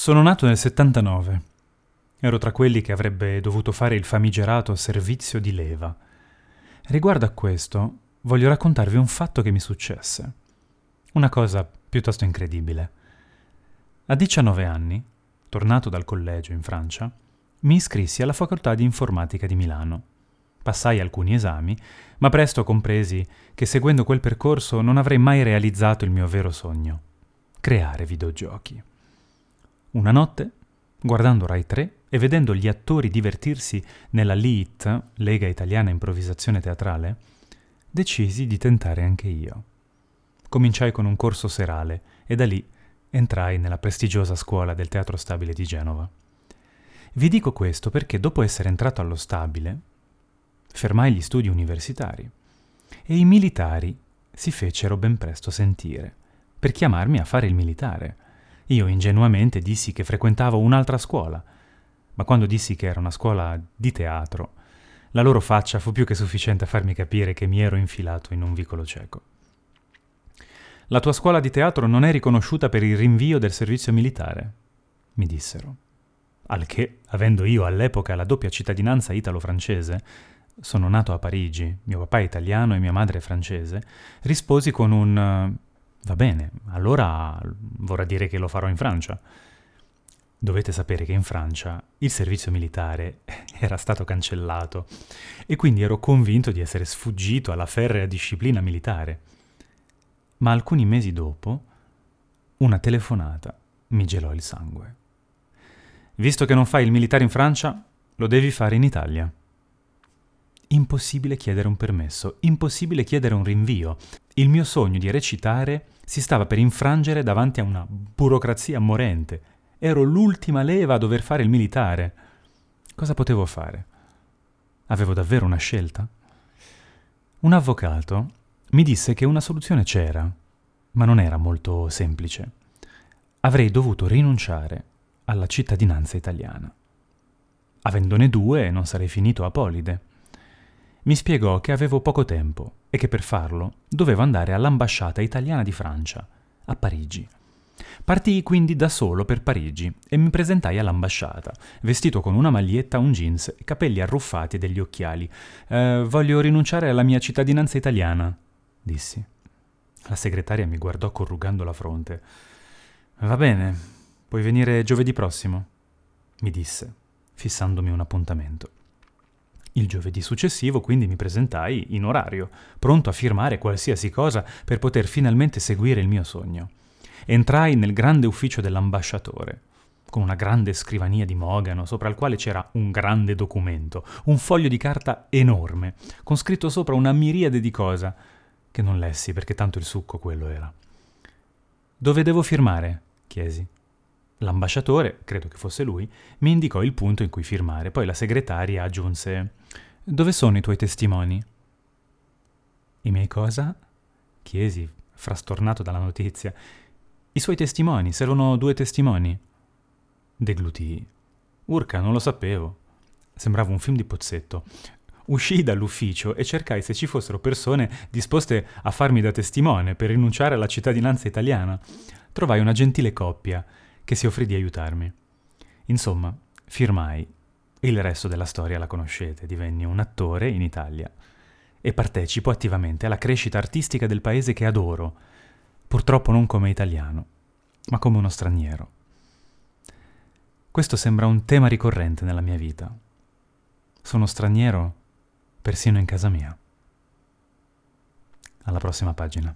Sono nato nel 79. Ero tra quelli che avrebbe dovuto fare il famigerato servizio di leva. Riguardo a questo, voglio raccontarvi un fatto che mi successe. Una cosa piuttosto incredibile. A 19 anni, tornato dal collegio in Francia, mi iscrissi alla facoltà di informatica di Milano. Passai alcuni esami, ma presto compresi che seguendo quel percorso non avrei mai realizzato il mio vero sogno, creare videogiochi. Una notte, guardando Rai 3 e vedendo gli attori divertirsi nella LIT, Lega Italiana Improvvisazione Teatrale, decisi di tentare anche io. Cominciai con un corso serale e da lì entrai nella prestigiosa scuola del Teatro Stabile di Genova. Vi dico questo perché dopo essere entrato allo stabile, fermai gli studi universitari e i militari si fecero ben presto sentire per chiamarmi a fare il militare. Io ingenuamente dissi che frequentavo un'altra scuola, ma quando dissi che era una scuola di teatro, la loro faccia fu più che sufficiente a farmi capire che mi ero infilato in un vicolo cieco. La tua scuola di teatro non è riconosciuta per il rinvio del servizio militare, mi dissero. Al che, avendo io all'epoca la doppia cittadinanza italo-francese, sono nato a Parigi, mio papà è italiano e mia madre è francese, risposi con un Va bene, allora vorrà dire che lo farò in Francia. Dovete sapere che in Francia il servizio militare era stato cancellato e quindi ero convinto di essere sfuggito alla ferrea disciplina militare. Ma alcuni mesi dopo una telefonata mi gelò il sangue. Visto che non fai il militare in Francia, lo devi fare in Italia. Impossibile chiedere un permesso, impossibile chiedere un rinvio. Il mio sogno di recitare si stava per infrangere davanti a una burocrazia morente. Ero l'ultima leva a dover fare il militare. Cosa potevo fare? Avevo davvero una scelta? Un avvocato mi disse che una soluzione c'era, ma non era molto semplice. Avrei dovuto rinunciare alla cittadinanza italiana. Avendone due non sarei finito apolide mi spiegò che avevo poco tempo e che per farlo dovevo andare all'ambasciata italiana di Francia, a Parigi. Partii quindi da solo per Parigi e mi presentai all'ambasciata, vestito con una maglietta, un jeans, capelli arruffati e degli occhiali. Eh, voglio rinunciare alla mia cittadinanza italiana, dissi. La segretaria mi guardò corrugando la fronte. Va bene, puoi venire giovedì prossimo, mi disse, fissandomi un appuntamento. Il giovedì successivo quindi mi presentai in orario, pronto a firmare qualsiasi cosa per poter finalmente seguire il mio sogno. Entrai nel grande ufficio dell'ambasciatore, con una grande scrivania di mogano sopra il quale c'era un grande documento, un foglio di carta enorme, con scritto sopra una miriade di cose, che non lessi perché tanto il succo quello era. Dove devo firmare? chiesi. L'ambasciatore, credo che fosse lui, mi indicò il punto in cui firmare, poi la segretaria aggiunse Dove sono i tuoi testimoni? I miei cosa? chiesi, frastornato dalla notizia. I suoi testimoni, servono due testimoni. Deglutii. Urca, non lo sapevo. Sembrava un film di Pozzetto. Uscii dall'ufficio e cercai se ci fossero persone disposte a farmi da testimone per rinunciare alla cittadinanza italiana. Trovai una gentile coppia che si offrì di aiutarmi. Insomma, firmai il resto della storia la conoscete, divenni un attore in Italia e partecipo attivamente alla crescita artistica del paese che adoro, purtroppo non come italiano, ma come uno straniero. Questo sembra un tema ricorrente nella mia vita. Sono straniero persino in casa mia. Alla prossima pagina.